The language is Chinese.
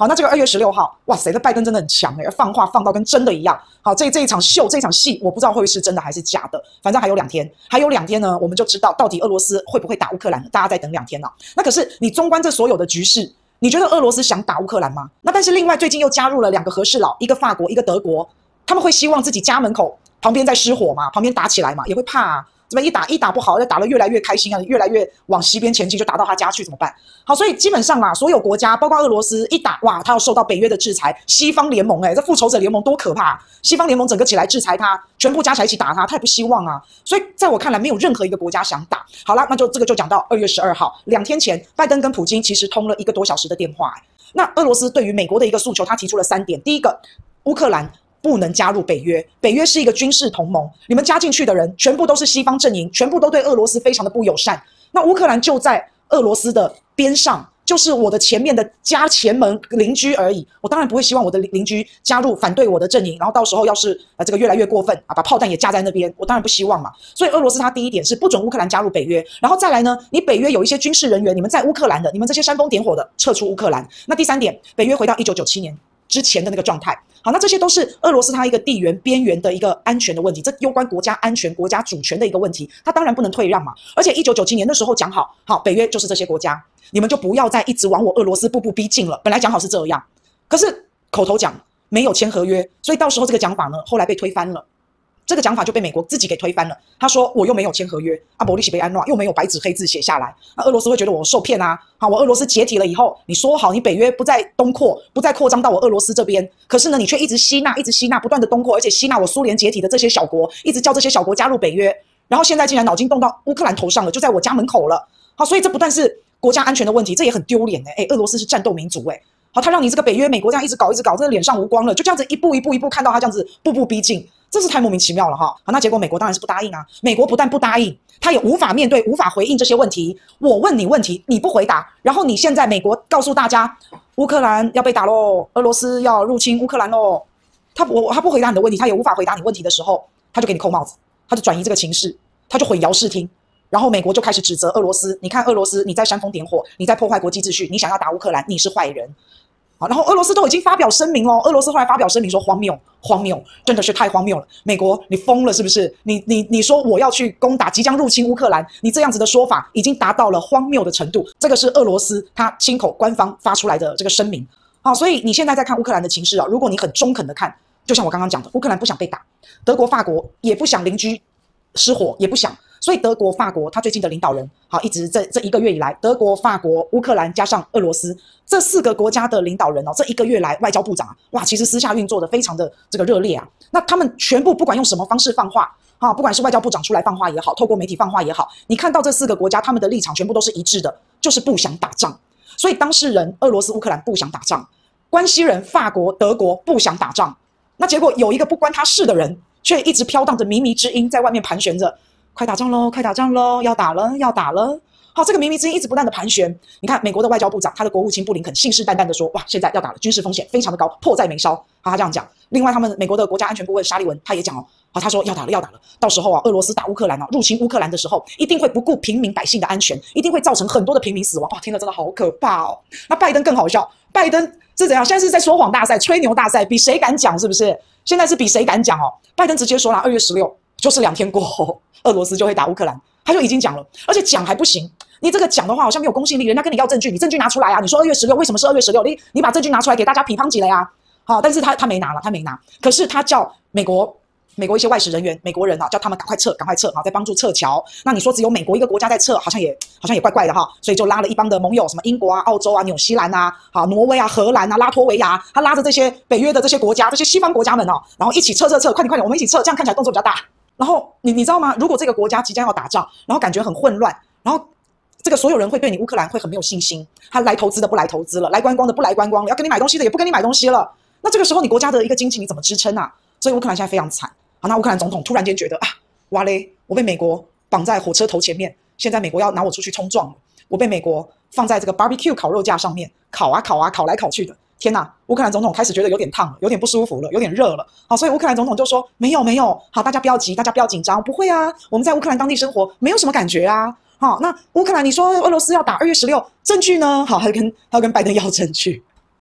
好，那这个二月十六号，哇塞，这拜登真的很强诶，放话放到跟真的一样。好，这这一场秀，这一场戏，我不知道会是真的还是假的。反正还有两天，还有两天呢，我们就知道到底俄罗斯会不会打乌克兰。大家再等两天呢、那可是你综观这所有的局势，你觉得俄罗斯想打乌克兰吗？那但是另外最近又加入了两个和事佬，一个法国，一个德国，他们会希望自己家门口旁边在失火吗？旁边打起来吗？也会怕、啊。怎么一打一打不好，就打得越来越开心啊，越来越往西边前进，就打到他家去怎么办？好，所以基本上啊，所有国家，包括俄罗斯，一打哇，他要受到北约的制裁。西方联盟，诶，这复仇者联盟多可怕！西方联盟整个起来制裁他，全部加起来一起打他，他也不希望啊。所以在我看来，没有任何一个国家想打。好了，那就这个就讲到二月十二号，两天前，拜登跟普京其实通了一个多小时的电话。那俄罗斯对于美国的一个诉求，他提出了三点：第一个，乌克兰。不能加入北约，北约是一个军事同盟，你们加进去的人全部都是西方阵营，全部都对俄罗斯非常的不友善。那乌克兰就在俄罗斯的边上，就是我的前面的家前门邻居而已。我当然不会希望我的邻居加入反对我的阵营，然后到时候要是呃这个越来越过分啊，把炮弹也架在那边，我当然不希望嘛。所以俄罗斯它第一点是不准乌克兰加入北约，然后再来呢，你北约有一些军事人员，你们在乌克兰的，你们这些煽风点火的撤出乌克兰。那第三点，北约回到一九九七年之前的那个状态。好，那这些都是俄罗斯它一个地缘边缘的一个安全的问题，这攸关国家安全、国家主权的一个问题，它当然不能退让嘛。而且一九九七年那时候讲好，好，北约就是这些国家，你们就不要再一直往我俄罗斯步步逼近了。本来讲好是这样，可是口头讲没有签合约，所以到时候这个讲法呢，后来被推翻了。这个讲法就被美国自己给推翻了。他说：“我又没有签合约，阿伯利西贝安诺又没有白纸黑字写下来。那俄罗斯会觉得我受骗啊？好，我俄罗斯解体了以后，你说好你北约不再东扩，不再扩张到我俄罗斯这边，可是呢，你却一直吸纳，一直吸纳，不断的东扩，而且吸纳我苏联解体的这些小国，一直叫这些小国加入北约。然后现在竟然脑筋动到乌克兰头上了，就在我家门口了。好，所以这不但是国家安全的问题，这也很丢脸诶。诶，俄罗斯是战斗民族诶。好，他让你这个北约美国这样一直搞，一直搞，真的脸上无光了，就这样子一步一步一步看到他这样子步步逼近。”这是太莫名其妙了哈！好，那结果美国当然是不答应啊。美国不但不答应，他也无法面对、无法回应这些问题。我问你问题，你不回答，然后你现在美国告诉大家，乌克兰要被打喽，俄罗斯要入侵乌克兰喽。他我他不回答你的问题，他也无法回答你问题的时候，他就给你扣帽子，他就转移这个情势，他就混淆视听，然后美国就开始指责俄罗斯。你看俄罗斯，你在煽风点火，你在破坏国际秩序，你想要打乌克兰，你是坏人。好，然后俄罗斯都已经发表声明了。俄罗斯后来发表声明说荒谬，荒谬，真的是太荒谬了。美国，你疯了是不是？你你你说我要去攻打即将入侵乌克兰，你这样子的说法已经达到了荒谬的程度。这个是俄罗斯他亲口官方发出来的这个声明。好，所以你现在在看乌克兰的情势啊，如果你很中肯的看，就像我刚刚讲的，乌克兰不想被打，德国、法国也不想邻居失火，也不想。所以德国、法国，他最近的领导人，好，一直这这一个月以来，德国、法国、乌克兰加上俄罗斯这四个国家的领导人哦，这一个月来外交部长啊，哇，其实私下运作的非常的这个热烈啊。那他们全部不管用什么方式放话，哈，不管是外交部长出来放话也好，透过媒体放话也好，你看到这四个国家他们的立场全部都是一致的，就是不想打仗。所以当事人俄罗斯、乌克兰不想打仗，关系人法国、德国不想打仗，那结果有一个不关他事的人，却一直飘荡着靡靡之音在外面盘旋着。快打仗喽！快打仗喽！要打了，要打了！好，这个靡靡之音一直不断的盘旋。你看，美国的外交部长，他的国务卿布林肯信誓旦旦的说：“哇，现在要打了，军事风险非常的高，迫在眉梢。”，他这样讲。另外，他们美国的国家安全顾问沙利文他也讲哦，好，他说要打了，要打了。到时候啊，俄罗斯打乌克兰啊，入侵乌克兰的时候，一定会不顾平民百姓的安全，一定会造成很多的平民死亡。哇，听了真的好可怕哦。那拜登更好笑，拜登是怎样？现在是在说谎大赛、吹牛大赛，比谁敢讲，是不是？现在是比谁敢讲哦。拜登直接说了，二月十六就是两天过后。俄罗斯就会打乌克兰，他就已经讲了，而且讲还不行，你这个讲的话好像没有公信力，人家跟你要证据，你证据拿出来啊！你说二月十六为什么是二月十六？你你把证据拿出来给大家批判几了呀？好，但是他他没拿了，他没拿，可是他叫美国美国一些外事人员、美国人啊，叫他们赶快撤，赶快撤啊，在帮助撤侨。那你说只有美国一个国家在撤，好像也好像也怪怪的哈，所以就拉了一帮的盟友，什么英国啊、澳洲啊、纽西兰啊、好挪威啊、荷兰啊、拉脱维亚，他拉着这些北约的这些国家、这些西方国家们哦，然后一起撤撤撤，快点快点，我们一起撤，这样看起来动作比较大。然后你你知道吗？如果这个国家即将要打仗，然后感觉很混乱，然后这个所有人会对你乌克兰会很没有信心。他来投资的不来投资了，来观光的不来观光了，要跟你买东西的也不跟你买东西了。那这个时候你国家的一个经济你怎么支撑啊？所以乌克兰现在非常惨。好，那乌克兰总统突然间觉得啊，哇嘞，我被美国绑在火车头前面，现在美国要拿我出去冲撞了。我被美国放在这个 barbecue 烤肉架上面烤啊烤啊烤来烤去的。天呐，乌克兰总统开始觉得有点烫了，有点不舒服了，有点热了。好，所以乌克兰总统就说：“没有，没有。好，大家不要急，大家不要紧张，不会啊，我们在乌克兰当地生活，没有什么感觉啊。好，那乌克兰，你说俄罗斯要打二月十六，证据呢？好，还要跟还要跟拜登要证据。